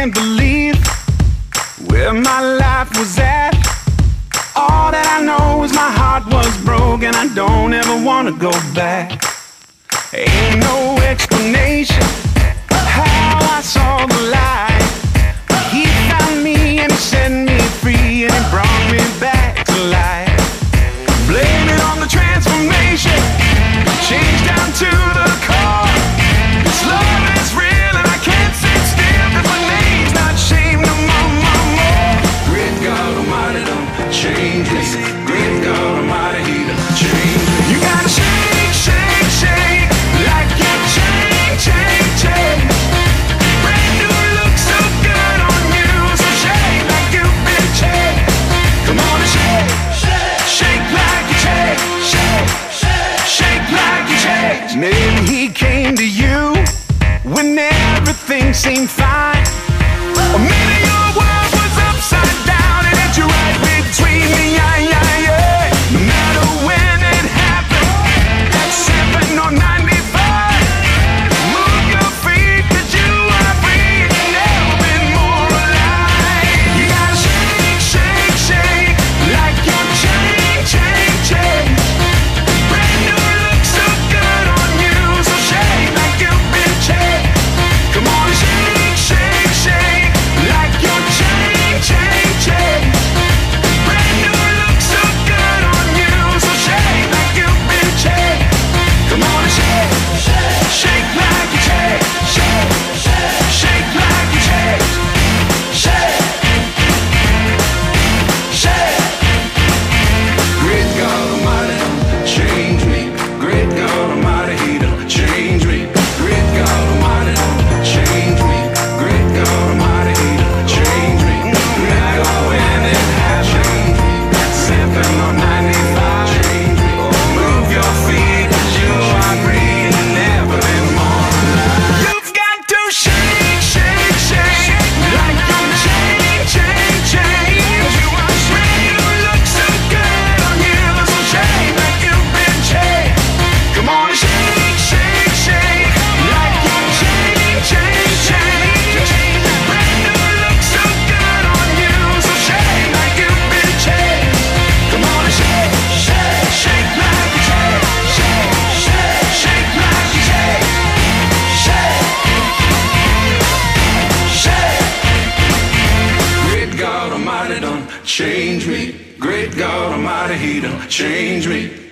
can't believe where my life was at. All that I know is my heart was broken. I don't ever want to go back. Ain't no explanation how I saw the light. He found me and he set me free and He brought me back to life. Blame it on the transformation. Change down to the Maybe he came to you when everything seemed fine. God Almighty, He done changed me.